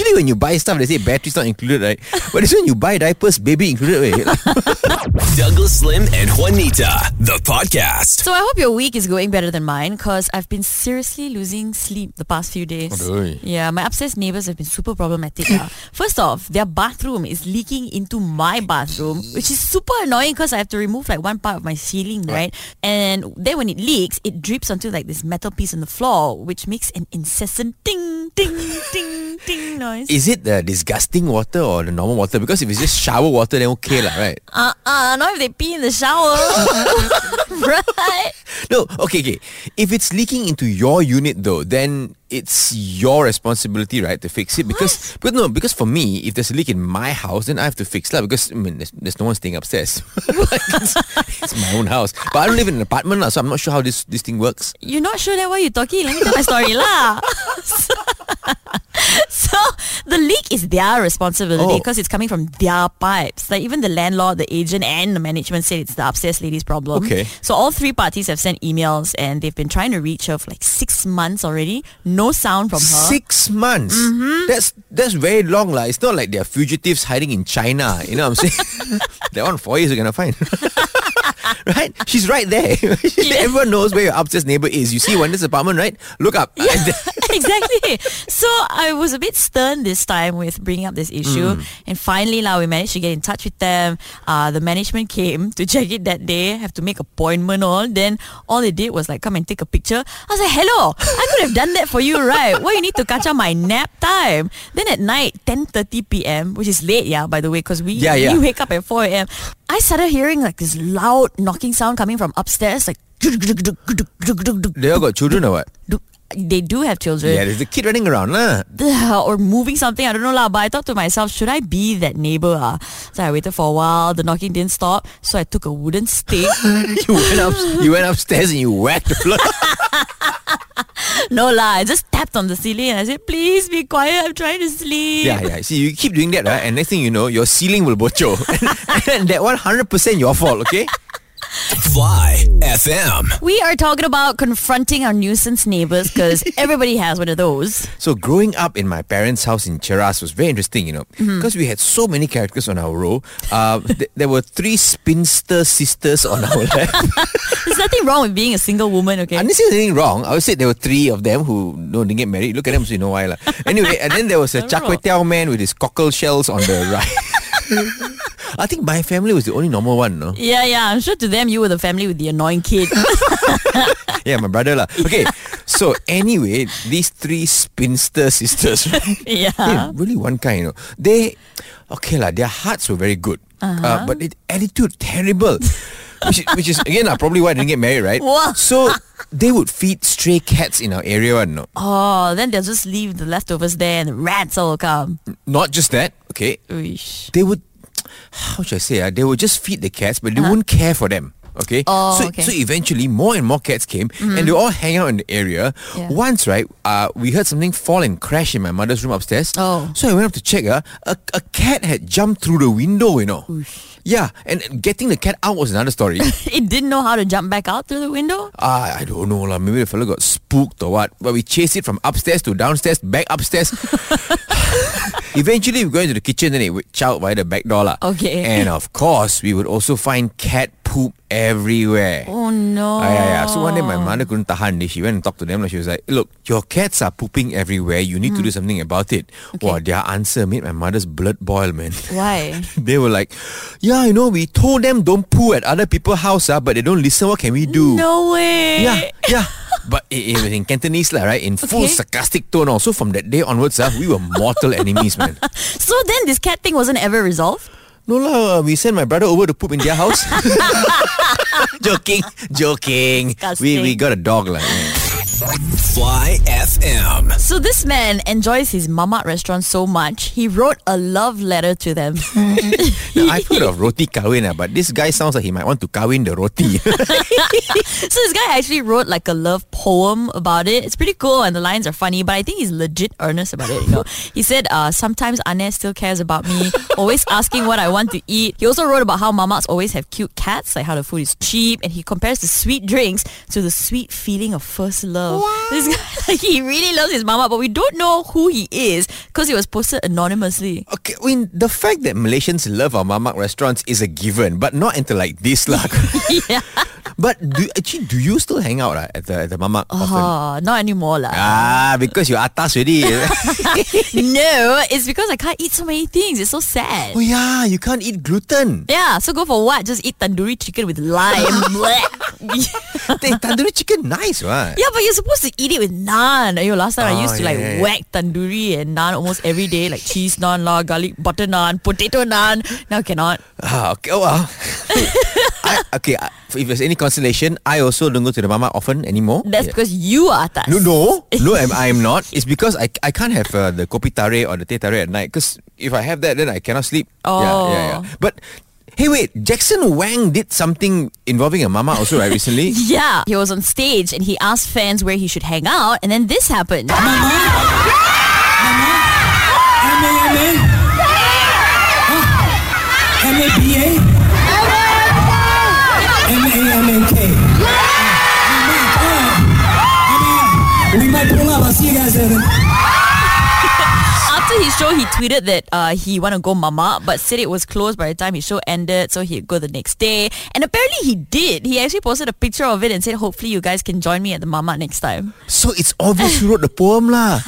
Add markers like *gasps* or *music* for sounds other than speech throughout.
Usually when you buy stuff, they say batteries not included, right? But this when you buy diapers, baby included. Wait. *laughs* Douglas Lim and Wanita, the podcast. So I hope your week is going better than mine because I've been seriously losing sleep the past few days. Oi. Yeah, my upstairs neighbors have been super problematic. lah. *coughs* First off, their bathroom is leaking into my bathroom, which is super annoying because I have to remove like one part of my ceiling, right? And then when it leaks, it drips onto like this metal piece on the floor, which makes an incessant ding, ding, ding, ding noise. Is it the disgusting water or the normal water? Because if it's just shower water, then okay, lah, right? *laughs* Uh, uh, not if they pee in the shower. *laughs* right? No, okay, okay. If it's leaking into your unit though, then it's your responsibility, right, to fix it. Because, but no, because for me, if there's a leak in my house, then I have to fix that because I mean, there's, there's no one staying upstairs. *laughs* Like, it's, it's my own house, but I don't live in an apartment, lah, so I'm not sure how this this thing works. You're not sure that why you're talking? Let me tell my story lah. So the leak is their responsibility Oh. because it's coming from their pipes. Like even the landlord, the agent, and the management said it's the upstairs lady's problem. Okay. So all three parties have sent emails and they've been trying to reach her for like six months already. No sound from her. Six months. Mm-hmm. That's that's very long, lah. It's not like they're fugitives hiding in China. You know what I'm saying? *laughs* that one four years you're gonna find. *laughs* right? She's right there. *laughs* Everyone knows where your upstairs neighbor is. You see one this apartment, right? Look up. Yeah, exactly. So I was a bit stern this time with bringing up this issue, and finally, now we managed to get in touch with them. Uh, the management came to check it that day. Have to make appointment all. Then all they did was like come and take a picture. I was like, "Hello, I could have done that for you, right? Why you need to catch up my nap time?" Then at night, 10:30 p.m., which is late, yeah, by the way, because we Yeah, yeah. we wake up at 4 a.m. I started hearing like this loud knocking sound coming from upstairs, like. they all got children or what? They do have children. Yeah, there's a kid running around, lah. or moving something. I don't know lah. But I thought to myself, should I be that neighbor? Ah, so I waited for a while. The knocking didn't stop, so I took a wooden stick. *laughs* you went up, you went upstairs and you whacked the floor. *laughs* no lah, I just tapped on the ceiling and I said, "Please be quiet. I'm trying to sleep." yeah, yeah. See, you keep doing that, right? And next thing you know, your ceiling will bocho, *laughs* and that one hundred percent your fault. Okay. Fly FM. We are talking about confronting our nuisance neighbors because *laughs* everybody has one of those. So growing up in my parents' house in Cheras was very interesting, you know, Mm-hmm. because we had so many characters on our row. Uh, *laughs* th- there were three spinster sisters on our left. *laughs* There's nothing wrong with being a single woman, okay? I didn't say anything wrong. I would say there were three of them who no didn't get married. Look at them, so you know why, lah. Anyway, and then there was a char kway teow man with his cockle shells on the right. I think my family was the only normal one, no? yeah, yeah. I'm sure to them you were the family with the annoying kid. *laughs* Yeah, my brother, lah. Okay, so anyway, these three spinster sisters, right? *laughs* yeah. Really one kind, you know. They, okay lah, their hearts were very good. uh but it, attitude terrible. which, is- which is, again, lah, probably why I didn't get married, right? So, they would feed stray cats in our area, one, no? Oh, then they'll just leave the leftovers there and the rats all come. Not just that, okay. Uish. They would, how should I say, uh, they would just feed the cats, but they wouldn't care for them. Okay, Oh, so okay. so eventually more and more cats came, and they all hang out in the area. Yeah. Once, right, uh, we heard something fall and crash in my mother's room upstairs. Oh. so I went up to check. Uh, a a cat had jumped through the window. You know, yeah, and getting the cat out was another story. *laughs* It didn't know how to jump back out through the window? Ah, I don't know lah. Maybe the fellow got spooked or what. But we chased it from upstairs to downstairs, back upstairs. *laughs* *laughs* Eventually, we go into the kitchen and it would chow via the back door. Okay. And of course, we would also find cat poop everywhere. Oh no. Ah, yeah, yeah. So one day my mother couldn't tahan. She went and talked to them. And she was like, "Look, your cats are pooping everywhere. You need to do something about it." Wow, their answer made my mother's blood boil, man. *laughs* Why? they were like, "Yeah, you know, we told them don't poo at other people's house, ah, but they don't listen. What can we do?" No way. Yeah, yeah. But it, it was in Cantonese, lah, right? In full Okay. sarcastic tone. Also, from that day onwards, ah, we were mortal enemies, man. *laughs* So then this cat thing wasn't ever resolved? No lah, we sent my brother over to poop in their house. *laughs* *laughs* joking, joking. We we Disgusting. got a dog lah. yeah. Fly FM. So this man enjoys his mamak restaurant so much, he wrote a love letter to them. *laughs* Now, I've heard of roti kawin, ah, but this guy sounds like he might want to kawin the roti. *laughs* so this guy actually wrote like a love poem about it. It's pretty cool and the lines are funny, but I think he's legit earnest about it. You know, *laughs* he said, uh, "Sometimes Anne still cares about me, always asking what I want to eat." He also wrote about how mamaks always have cute cats, like how the food is cheap, and he compares the sweet drinks to the sweet feeling of first love. Himself. This guy, *laughs* like, he really loves his mamak, but we don't know who he is because he was posted anonymously. Okay, I mean, the fact that Malaysians love our mamak restaurants is a given, but not until like this, lah. *laughs* *laughs* yeah. but do actually do you still hang out ah, at the at the mamak often? Oh, not anymore lah. Ah, because you're atas already. no, it's because I can't eat so many things. It's so sad. oh yeah, you can't eat gluten. Yeah, so go for what? Just eat tandoori chicken with lime. Hey, tandoori chicken, nice, right? yeah, but you're supposed to eat it with naan. You know, last time I Oh, used to like yeah, yeah. whack tandoori and naan almost every day, like cheese naan, la, garlic butter naan, potato naan. Now cannot. Ah, okay, oh, well. *laughs* I, okay, if there's any consolation, I also don't go to the mamak often anymore. That's Yeah. because you are atas. No, no, *laughs* no, I'm, I'm not. It's because I, I can't have uh, the kopi tare or the teh tare at night. Because if I have that, then I cannot sleep. Oh. Yeah, yeah, yeah. Oh. But hey, wait, Jackson Wang did something involving a mamak also, right? Recently. *laughs* Yeah, he was on stage and he asked fans where he should hang out, and then this happened. Show, he tweeted that uh, he want to go mamak, but said it was closed by the time his show ended, so he'd go the next day. And apparently he did. He actually posted a picture of it and said, hopefully you guys can join me at the mamak next time. So it's obvious who wrote the poem lah.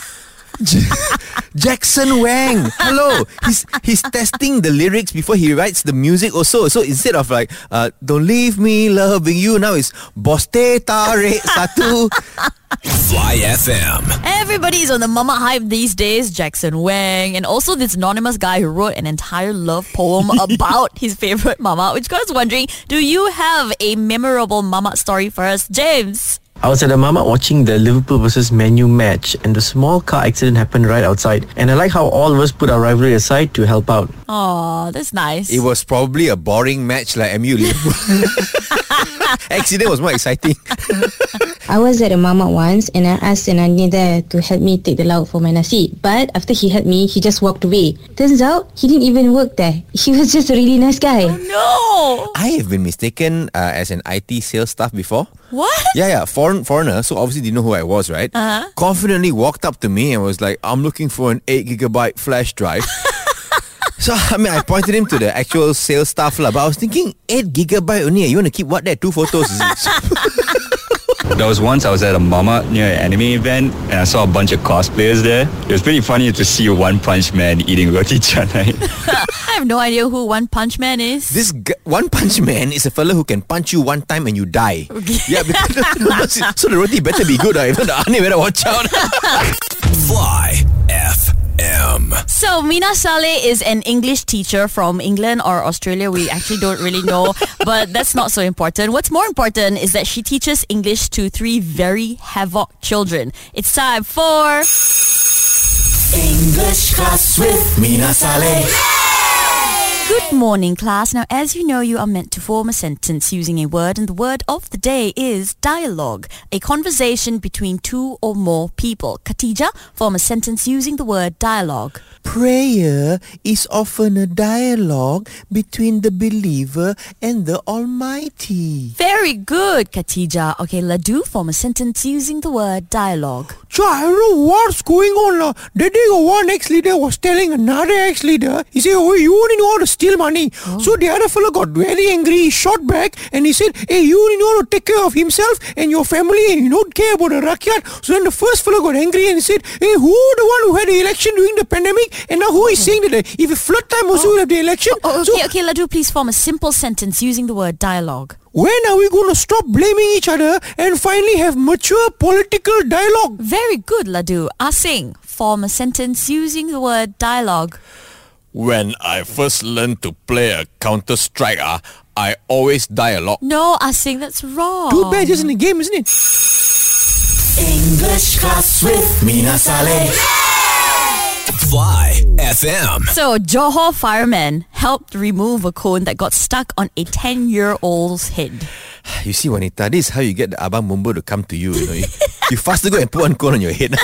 J- *laughs* Jackson Wang. Hello. He's he's testing the lyrics before he writes the music also. So instead of like uh, don't leave me loving you, now it's Boste Tarik Satu. Fly FM. Everybody's on the mamak hype these days, Jackson Wang, and also this anonymous guy who wrote an entire love poem *laughs* about his favorite mamak, which got us wondering, do you have a memorable mamak story for us, James? I was at a mamak watching the Liverpool versus Man U match and the small car accident happened right outside. And I like how all of us put our rivalry aside to help out. Oh, that's nice. It was probably a boring match like MU Liverpool. *laughs* Accident was more exciting. *laughs* I was at a mamak once and I asked an auntie there to help me take the lauk for my nasi. But after he helped me, he just walked away. Turns out, he didn't even work there. *laughs* He was just a really nice guy. Oh, no! I have been mistaken uh, as an IT sales staff before. What? Yeah, yeah, foreign foreigner. So obviously didn't know who I was, right? Uh-huh. Confidently walked up to me and was like, "I'm looking for an eight gigabyte flash drive." *laughs* so I mean, I pointed him to the actual sales staff lah. But I was thinking, eight gigabyte only. You want to keep what there? Two photos? *laughs* Is it? There was once I was at a Mamak near an anime event and I saw a bunch of cosplayers there. It was pretty funny to see One Punch Man eating roti canai. *laughs* I have no idea who One Punch Man is. this g- one punch man is a fella who can punch you one time and you die. Yeah, because *laughs* so the roti better be good. Uh, even the ane better watch out. *laughs* Fly So Mina Saleh is an English teacher from England or Australia. We actually don't really know, *laughs* but that's not so important. What's more important is that she teaches English to three very havoc children. It's time for English class with Mina Saleh. Good morning, class. Now, as you know, you are meant to form a sentence using a word, and the word of the day is dialogue, a conversation between two or more people. Katija, form a sentence using the word dialogue. Prayer is often a dialogue between the believer and the Almighty. Very good, Katija. Okay, Ladu, form a sentence using the word dialogue. So I don't know what's going on. That day one ex-leader was telling another ex-leader, he said, oh, you only know how to steal money. So the other fellow got very angry, he shot back and he said, hey, you only know to take care of himself and your family and you don't care about the rakyat. So then the first fellow got angry and he said, hey, who the one who had the election during the pandemic? And now who is oh. saying that if a flood time also will have the election? Oh, So okay, okay, Ladu, please form a simple sentence using the word dialogue. when are we going to stop blaming each other and finally have mature political dialogue? Very good, Ladu. Asing, form a sentence using the word dialogue. When I first learned to play a Counter Strike, ah, I always die a lot. No, Asing, that's wrong. Too bad, just in the game, isn't it? English class with Mina Saleh. Fly FM. So, Johor firemen helped remove a cone that got stuck on a 10-year-old's head. *sighs* You see, Wanita, this is how you get the Abang Bomba to come to you. You know, you, you faster go and put one cone on your head. *laughs*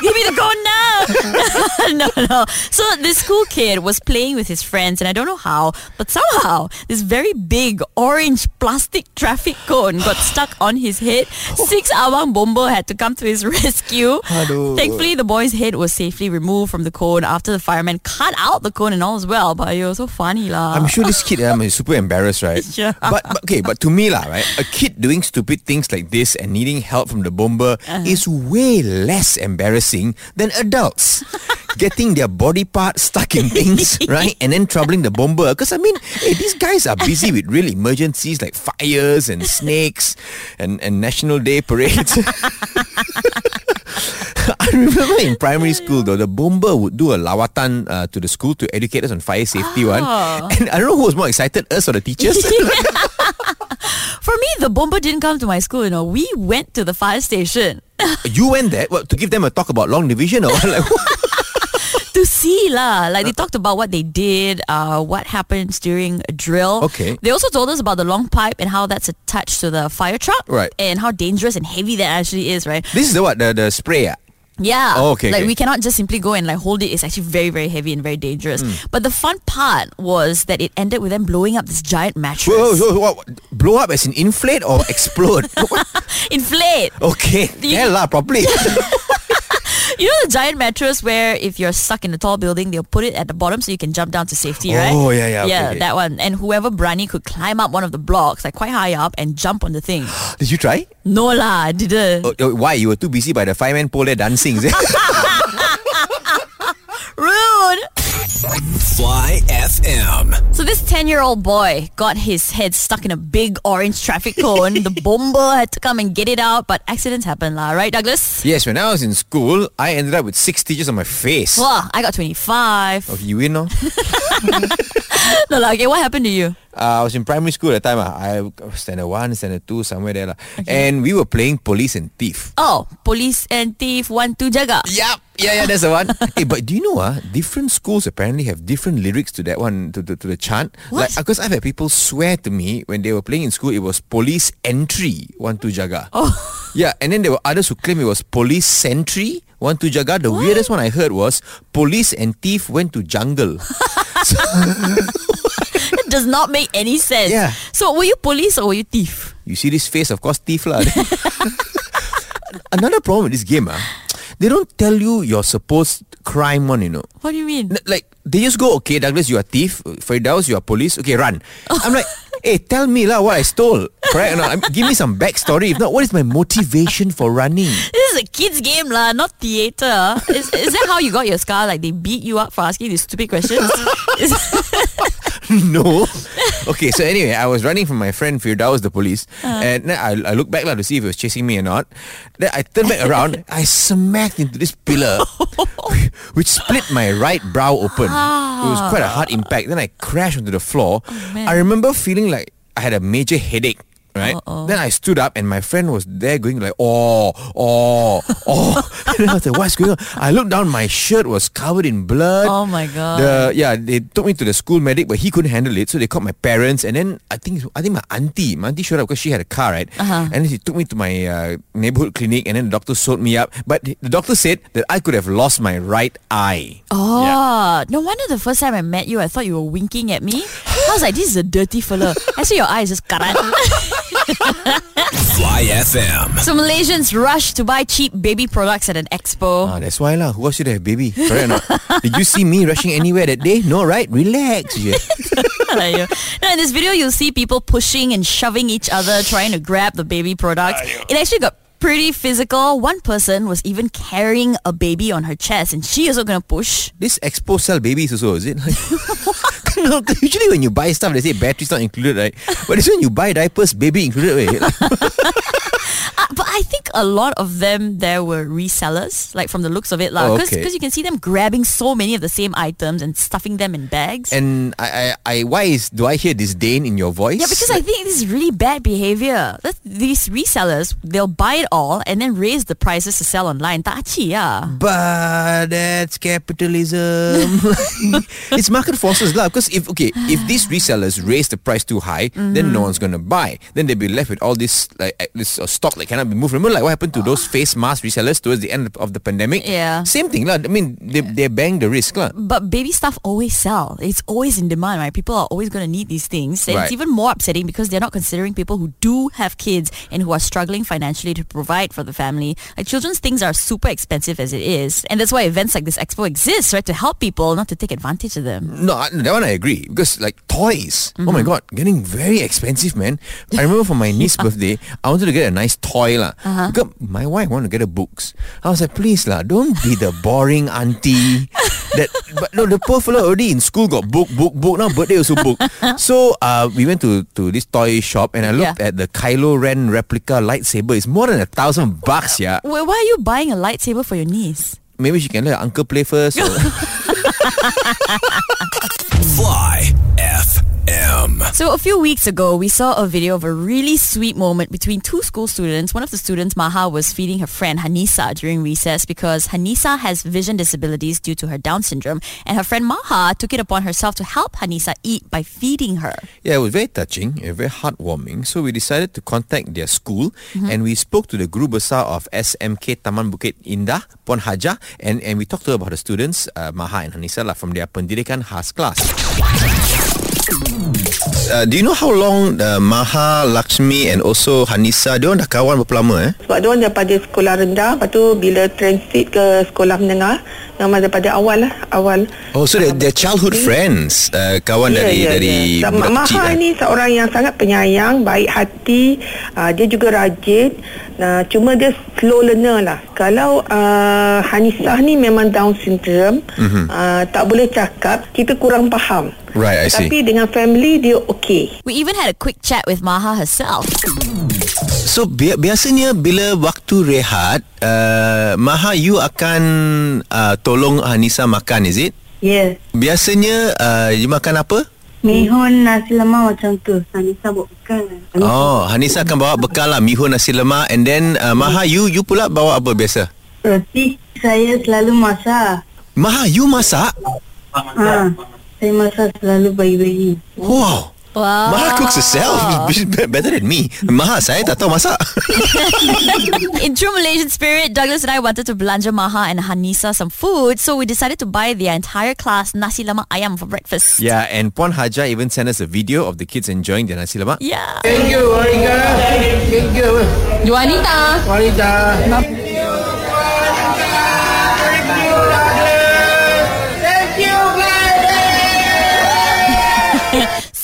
Give me the cone now. *laughs* no, no. So this school kid was playing with his friends, and I don't know how, but somehow this very big orange plastic traffic cone got *sighs* stuck on his head. Six Abang Bomba had to come to his *laughs* rescue. Aduh. Thankfully, the boy's head was safely removed from the cone after the fireman cut out the cone and all as well. But it was so funny, lah. I'm sure this kid um, is super embarrassed, right? Yeah. But, but okay, but to me, lah, right? A kid doing stupid things like this and needing help from the bomba Uh-huh. is way less embarrassing than adults. *laughs* Getting their body parts stuck in things, *laughs* right? And then troubling the bomba. Because, I mean, hey, these guys are busy with real emergencies like fires and snakes and, and National Day parades. *laughs* I remember in primary school though, the bomba would do a lawatan uh, to the school to educate us on fire safety one. And I don't know who was more excited, us or the teachers. *laughs* For me, the bomba didn't come to my school. You know, we went to the fire station *laughs* you went there what, to give them a talk about long division or like, *laughs* to see lah. Like they talked about what they did, uh, what happens during a drill. Okay. They also told us about the long pipe and how that's attached to the fire truck. Right. And how dangerous and heavy that actually is, right? this is the what the, the spray. ah? Yeah. Oh, okay, Like okay. we cannot just simply go and like hold it. It's actually very, very heavy and very dangerous. Hmm. But the fun part was that it ended with them blowing up this giant mattress. Whoa, whoa, whoa, blow up as in inflate or explode? *laughs* Inflate. okay, hell lah, properly. *laughs* *laughs* You know the giant mattress where if you're stuck in a tall building, they'll put it at the bottom so you can jump down to safety, right? Oh, yeah, yeah, Yeah, okay. that one. And whoever Brani could climb up one of the blocks, like quite high up, and jump on the thing. *gasps* Did you try? no lah, I didn't. Oh, oh, why? You were too busy by the fireman pole there dancing. *laughs* *laughs* Rude! Fly FM. This 10-year-old boy got his head stuck in a big orange traffic cone. the *laughs* bomba had to come and get it out, but accidents happen lah, right Douglas? yes, when I was in school, I ended up with six stitches on my face. Wow, I got 25. Oh, you win, no? *laughs* *laughs* no lah, okay, what happened to you? uh, I was in primary school at the time. Uh, I was standard one, standard two, somewhere there. lah. And we were playing police and thief. Oh, police and thief, one, two, jaga. Yup. Yeah, yeah, that's the one. *laughs* hey, but do you know, ah, different schools apparently have different lyrics to that one, to, to, to the chant. What? Like, because I've had people swear to me when they were playing in school, it was police entry, one, two, jaga. Oh. *laughs* Yeah, and then there were others who claim it was police sentry, one, two, jaga. The weirdest one I heard was police and thief went to jungle. *laughs* It does not make any sense. Yeah. So were you police or were you thief? You see this face, of course, thief lah. Another problem with this game, ah, they don't tell you your supposed crime one, you know. What do you mean? N- Like they just go, okay, Douglas, you are thief. Firdaus, you are police. Okay, run. Oh. I'm like, hey, tell me lah what I stole. Correct? or not? I mean, give me some backstory. If not, what is my motivation for running? This is a kids game lah, not theater. Is, is that how you got your scar? Like they beat you up for asking these stupid questions? *laughs* *laughs* *laughs* No. Okay, so anyway, I was running from my friend Firdaus, the police, uh-huh. and then I, I looked back lah to see if he was chasing me or not. Then I turned back around, *laughs* I smacked into this pillar, *laughs* which split my right brow open. Ah. It was quite a hard impact. Then I crashed onto the floor. Oh, man. I remember feeling like I had a major headache. Right? Then I stood up and my friend was there going like, oh, oh, oh. *laughs* and I was like, what's going on? I looked down, my shirt was covered in blood. Oh my God. The yeah, they took me to the school medic, but he couldn't handle it, so they called my parents, and then I think I think my auntie, my auntie showed up because she had a car, right? Uh-huh. And then she took me to my uh, neighborhood clinic, and then the doctor sewed me up. But the doctor said that I could have lost my right eye. oh, no wonder the first time I met you, I thought you were winking at me. I was like, this is a dirty fella. I see your eyes just karat. *laughs* Fly FM. so Malaysians rush to buy cheap baby products at an expo. Ah, that's why lah. Who wants you to have baby? Correct or not? Did you see me rushing anywhere that day? No, right? Relax. je. *laughs* Aiyo. now in this video, you'll see people pushing and shoving each other, trying to grab the baby products. It actually got pretty physical. One person was even carrying a baby on her chest, and she is also gonna push. This expo sell babies also, is it? Like, *laughs* no, *laughs* usually when you buy stuff, they say batteries not included, right? But this one you buy diapers, baby included. Wait. *laughs* Uh, but I think a lot of them there were resellers, like from the looks of it, lah. Oh, Because okay. you can see them grabbing so many of the same items and stuffing them in bags. And I, I, I, why is do I hear disdain in your voice? yeah, because I think this is really bad behavior. That's, these resellers, they'll buy it all and then raise the prices to sell online. Tachi, yeah. But that's capitalism. *laughs* *laughs* it's market forces lah. Because if okay, if these resellers raise the price too high, then no one's gonna buy. Then they'll be left with all this like this uh, stock that cannot be moved. Remember, like what happened to those face mask resellers towards the end of the pandemic? Yeah. Same thing, lah. I mean, they they bang the risk, lah. But baby stuff always sell. It's always in demand, right? People are always going to need these things. And Right. it's even more upsetting because they're not considering people who do have kids and who are struggling financially to provide for the family. Like children's things are super expensive as it is. And that's why events like this expo exists, right? To help people, not to take advantage of them. No, I- that one I agree because like toys. Oh Mm-hmm. my god, getting very expensive, man. I remember for my niece's *laughs* birthday, I wanted to get a nice toy lah. Uh-huh. Because my wife wanted to get her books. I was like, please lah, don't be the boring auntie. that *laughs* but no, the poor fellow already in school got book, book, book. Now birthday also book. so uh, we went to to this toy shop and I looked Yeah. at the Kylo Ren replica lightsaber. It's more than a thousand bucks, yeah. Why why are you buying a lightsaber for your niece? Maybe she can let her uncle play first. *laughs* or- Fly FM. So a few weeks ago, we saw a video of a really sweet moment between two school students. One of the students, Maha, was feeding her friend Hanisa during recess because Hanisa has vision disabilities due to her Down syndrome, and her friend Maha took it upon herself to help Hanisa eat by feeding her. Yeah, it was very touching and very heartwarming. So we decided to contact their school and we spoke to the Guru Besar of SMK Taman Bukit Indah, Puan Haja, and, and we talked to her about the students, uh, Maha and Hanisa, lah, from their pendidikan khas class. Uh, do you know how long uh, Maha, Lakshmi and also Hanisa, dia orang dah kawan berapa lama eh? Sebab dia orang daripada sekolah rendah Lepas tu bila transit ke sekolah menengah Memang daripada awal lah Awal Oh, so they're, they're childhood friends, uh, kawan dari dari ya. budak Maha kecil. eh? ni seorang yang sangat penyayang Baik hati uh, Dia juga rajin uh, Cuma dia slow learner lah Kalau uh, Hanisah ni memang Down syndrome mm-hmm. uh, Tak boleh cakap Kita kurang faham Right, I see. Tapi dengan family dia okey We even had a quick chat with Maha herself. So bi- biasanya bila waktu rehat, uh, Maha you akan uh, tolong Hanisa makan, is it? Ya, Biasanya uh, you makan apa? Mihun nasi lemak macam tu. Sanisa buat bekal. Oh, Hanisa akan bawa bekal lah mihun nasi lemak and then uh, Maha you you pula bawa apa biasa? Roti saya selalu masak. Maha you masak? Ha, saya masak selalu bayi-bayi. Wow. Wow. Maha cooks herself *laughs* better than me. Maha saya tak tahu masak. *laughs* In true Malaysian spirit, Douglas and I wanted to belanja Maha and Hanisa some food, so we decided to buy their entire class nasi lemak ayam for breakfast. yeah, and Puan Haja even sent us a video of the kids enjoying their nasi lemak. Yeah.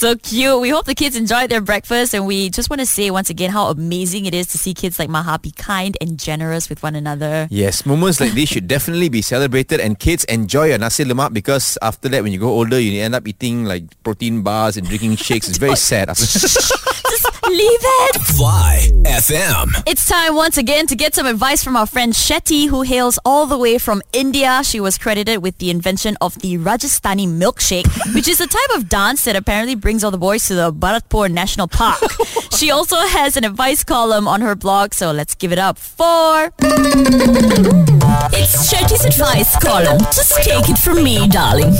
So cute. We hope the kids enjoyed their breakfast and we just want to say once again how amazing it is to see kids like Maha be kind and generous with one another. Yes, moments like this should definitely be celebrated and kids enjoy your nasi lemak because after that when you go older you end up eating like protein bars and drinking shakes. It's very sad. Leave it. Fly FM. It's time once again to get some advice from our friend Shetty, who hails all the way from India. She was credited with the invention of the Rajasthani milkshake, which is a type of dance that apparently brings all the boys to the Bharatpur National Park. *laughs* she also has an advice column on her blog, so let's give it up for. It's Shetty's advice column. Just take it from me, darling.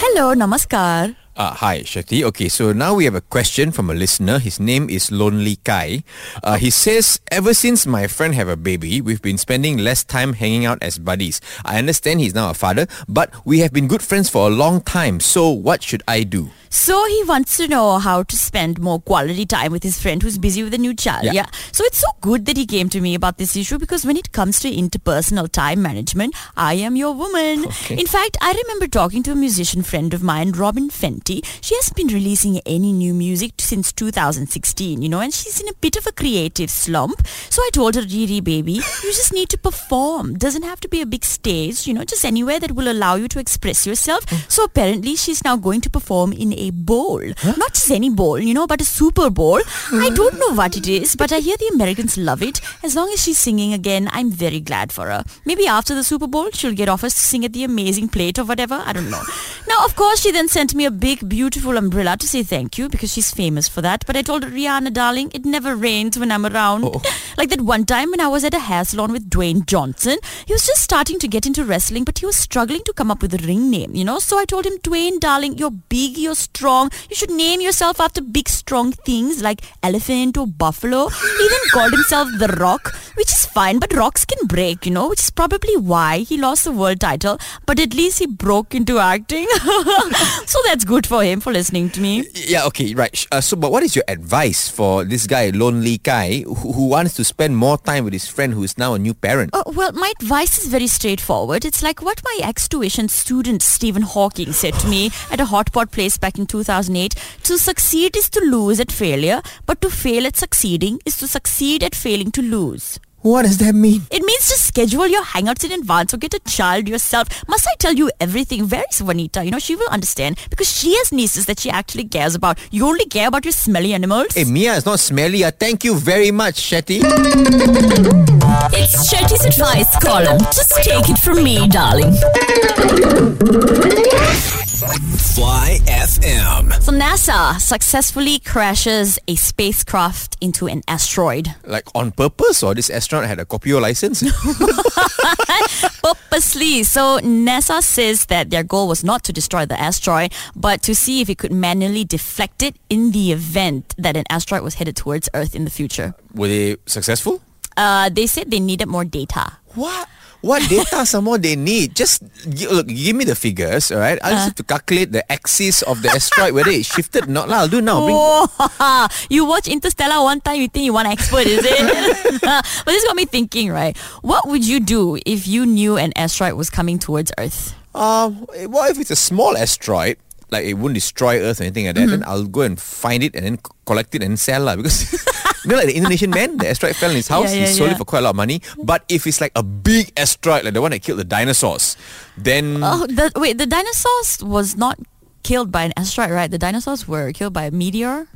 Hello, namaskar. Uh, hi, Shakti. Okay, so now we have a question from a listener. His name is Lonely Kai. Uh, he says, Ever since my friend have a baby, we've been spending less time hanging out as buddies. I understand he's now a father, but we have been good friends for a long time. So what should I do? So he wants to know how to spend more quality time with his friend who's busy with a new child. Yeah. Yeah. So it's so good that he came to me about this issue because when it comes to interpersonal time management, I am your woman. Okay. In fact, I remember talking to a musician friend of mine, Robyn She hasn't been releasing any new music since 2016, you know, and she's in a bit of a creative slump. So I told her, Riri, baby, you just need to perform. Doesn't have to be a big stage, you know, just anywhere that will allow you to express yourself. Hmm. So apparently she's now going to perform in a bowl. Not just any bowl, you know, but a Super Bowl. I hmm. don't know what it is, but I hear the Americans love it. As long as she's singing again, I'm very glad for her. Maybe after the Super Bowl, she'll get offers to sing at the amazing plate or whatever. I don't know. *laughs* Now, of course, she then sent me a big, beautiful umbrella to say thank you because she's famous for that. But I told Rihanna, darling, it never rains when I'm around. Oh. *laughs* Like that one time when I was at a hair salon with Dwayne Johnson. He was just starting to get into wrestling, but he was struggling to come up with a ring name, you know? So I told him, Dwayne, darling, you're big, you're strong. You should name yourself after big, strong things like elephant or buffalo. *laughs* He then called himself The Rock, which is fine, but rocks can break, you know, which is probably why he lost the world title. But at least he broke into acting. *laughs* that's good for him for listening to me. Yeah, okay, right. Uh, so, but what is your advice for this guy, Lonely guy, who, who wants to spend more time with his friend who is now a new parent? Uh, well, my advice is very straightforward. It's like what my ex-tuition student Stephen Hawking said to me *sighs* at a hot pot place back in 2008. To succeed is to lose at failure, but to fail at succeeding is to succeed at failing to lose. What does that mean? It means to schedule your hangouts in advance or get a child yourself. Must I tell you everything? Where is Vanita? You know, she will understand because she has nieces that she actually cares about. You only care about your smelly animals. Hey, Mia, it's not smelly. Uh, thank you very much, Shetty. It's Shetty's advice column. Just take it from me, darling. Fly FM. So NASA successfully crashes a spacecraft into an asteroid. Like on purpose, or this astronaut had a copio license? *laughs* Purposely. So NASA says that their goal was not to destroy the asteroid, but to see if it could manually deflect it in the event that an asteroid was headed towards Earth in the future. Were they successful? Uh, they said they needed more data. What? What data some more they need? Just gi- look, give me the figures, all right? I just have to calculate the axis of the asteroid, whether it shifted or not. lah. I'll do now. Bring, Oh, *laughs* you watch Interstellar one time, you think you want an expert, is it? *laughs* but this got me thinking, right? What would you do if you knew an asteroid was coming towards Earth? uh, what if it's a small asteroid? Like it won't destroy Earth or anything like that. Mm-hmm. Then I'll go and find it and then collect it and sell lah. Because *laughs* you know, like the Indonesian man, the asteroid fell in his house. Yeah, yeah, he sold yeah. it for quite a lot of money. But if it's like a big asteroid, like the one that killed the dinosaurs, then Oh, the, wait, the dinosaurs was not killed by an asteroid, right? The dinosaurs were killed by a meteor.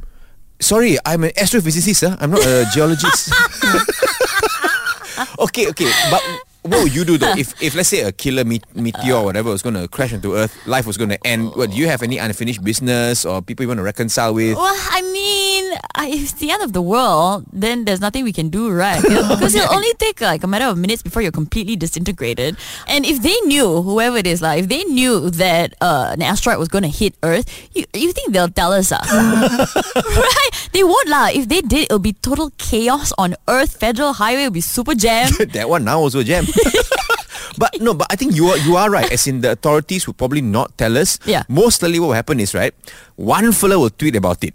sorry, I'm an astrophysicist. Huh? I'm not a *laughs* geologist. *laughs* okay, okay, but what would you do though *laughs* if, if let's say a killer me- meteor or whatever was going to crash into Earth, life was going to end? What do you have any unfinished business or people you want to reconcile with? Well, I mean, I- if it's the end of the world, then there's nothing we can do, right? *laughs* Because it'll only take like a matter of minutes before you're completely disintegrated. And if they knew, whoever it is, like if they knew that uh, an asteroid was going to hit Earth, you, you think they'll tell us, ah? *laughs* right? They won't lah. If they did, it'll be total chaos on Earth. Federal highway will be super jammed. that one now also jam. But no, but I think you are you are right. As in the authorities will probably not tell us. Yeah. Most likely what will happen is right, one fella will tweet about it.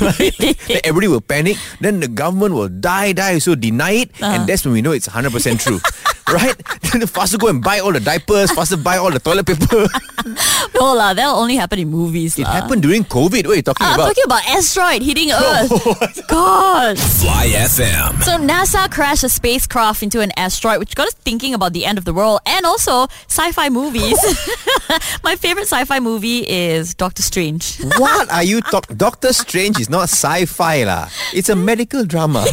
right? *laughs* Then everybody will panic. Then the government will die, die, so deny it, Uh-huh. and that's when we know it's hundred percent true. *laughs* right? Then faster go and buy all the diapers, faster buy all the toilet paper. *laughs* no lah, that'll only happen in movies it lah. happened during COVID. What are you talking ah, about? I'm talking about asteroid hitting *laughs* Earth. God. Fly FM. So NASA crashed a spacecraft into an asteroid, which got us thinking about the end of the world and also sci-fi movies. My favorite sci-fi movie is Doctor Strange. what are you talking? Doctor Strange is not sci-fi lah. It's a medical drama,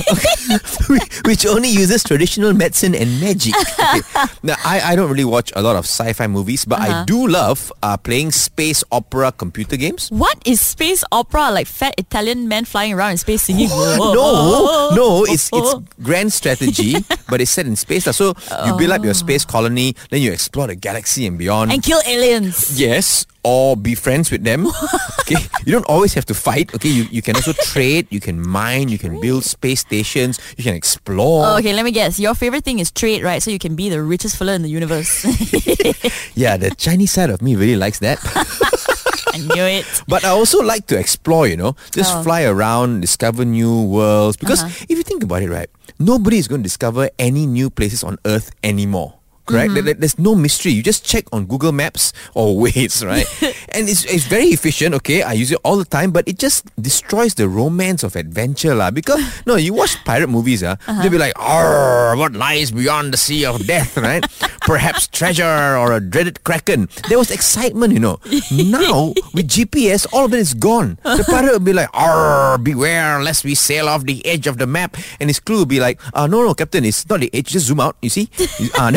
which only uses traditional medicine and magic. Okay. *laughs* Now, I, I don't really watch a lot of sci-fi movies, but I do love uh, playing space opera computer games. What is space opera? Like fat Italian men flying around in space singing? *laughs* no, no, it's it's grand strategy, *laughs* but it's set in space. So you build up your space colony, then you explore the galaxy and beyond. And kill aliens. Yes, or be friends with them. *laughs* okay, you don't always have to fight. Okay, you, you can also trade, you can mine, you can build space stations, you can explore. Oh, okay, let me guess. Your favorite thing is trade, right? So you can be the richest fella in the universe. *laughs* Yeah, the Chinese side of me really likes that. *laughs* I knew it. but I also like to explore, you know, just Oh. fly around, discover new worlds. Because Uh-huh. if you think about it, right, nobody is going to discover any new places on Earth anymore. Correct? Mm-hmm. There- there- There's no mystery. You just check on Google Maps or *laughs* Waze, right? *laughs* and it's, it's very efficient, okay? I use it all the time, but it just destroys the romance of adventure. lah. Because, no, you watch pirate movies, ah, *laughs* Uh-huh. they'll be like, "Arr, what lies beyond the sea of death, right? Perhaps treasure or a dreaded kraken. There was excitement, you know. Now, with GPS, all of that is gone. The pirate will be like, Arr, beware lest we sail off the edge of the map. And his crew will be like, uh, no, no, Captain, it's not the edge. Just zoom out, you see? *laughs* Uh,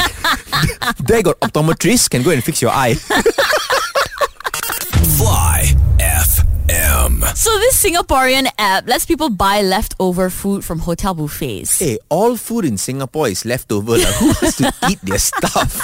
there got optometrist, can go and fix your eye. So this Singaporean app lets people buy leftover food from hotel buffets. Hey, all food in Singapore is leftover. Like, who wants to *laughs* eat their stuff?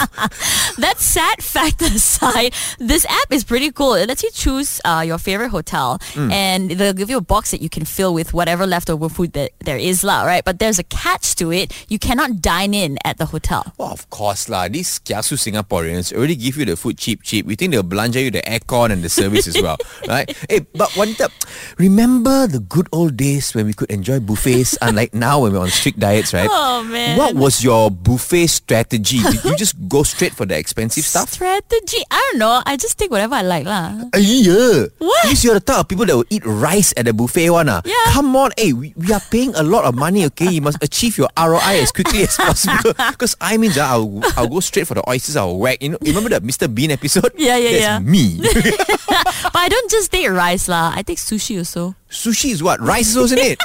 That sad fact aside, this app is pretty cool. It lets you choose uh, your favorite hotel, hmm. and they'll give you a box that you can fill with whatever leftover food that there is, lah. Right? But there's a catch to it. You cannot dine in at the hotel. Well, of course lah. These kiasu Singaporeans already give you the food cheap, cheap. We think they'll belanja you the aircon and the service as well, *laughs* right? Hey, but Wanita, remember the good old days when we could enjoy buffets, *laughs* unlike now when we're on strict diets, right? Oh, man. What was your buffet strategy? Did you just go straight for the expensive stuff? Strategy? I don't know. I just take whatever I like, lah. Uh, yeah. What? Means you're the type of people that will eat rice at the buffet one. Ah. Yeah. Come on, hey, we, we are paying a lot of money, okay? You must achieve your ROI as quickly as possible. *laughs* Because I mean, ah, I'll, I'll go straight for the oysters, I'll whack. You know, remember that Mr. Bean episode? Yeah, yeah, That's yeah. me. *laughs* But I don't just take rice, lah. I take sushi also. Sushi is what? Rice is also in it.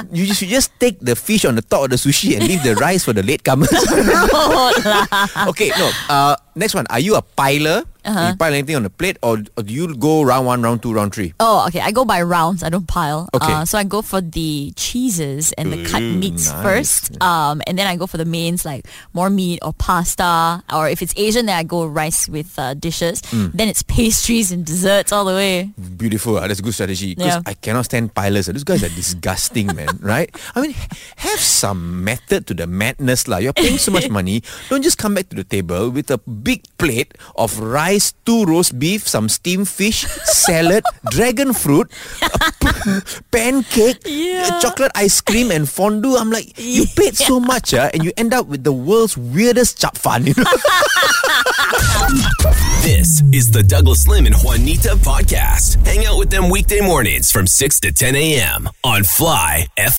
*laughs* you should just take the fish on the top of the sushi and leave the rice for the latecomers. *laughs* okay, no. Uh, next one. Are you a piler? Uh-huh. You pile anything on the plate, or, or do you go round one, round two, round three? Oh, okay. I go by rounds. I don't pile. Okay. Uh, so I go for the cheeses and the cut meats nice. first. Um, and then I go for the mains like more meat or pasta. Or if it's Asian, then I go rice with uh, dishes. Mm. Then it's pastries and desserts all the way. Beautiful. ah, That's a good strategy. Because Yeah. I cannot stand pilers. ah. Those guys are disgusting, *laughs* man. Right? I mean, have some method to the madness, lah. You're paying so much *laughs* money. Don't just come back to the table with a big plate of rice, two roast beef, some steamed fish, salad, *laughs* dragon fruit, a p- pancake, Yeah. chocolate ice cream, and fondue. I'm like, you paid so much, ah, and you end up with the world's weirdest chap fan. You know? This is the Douglas Lim and Wanita podcast. Hang out with them weekday mornings from 6 to 10 a.m. on Fly FM.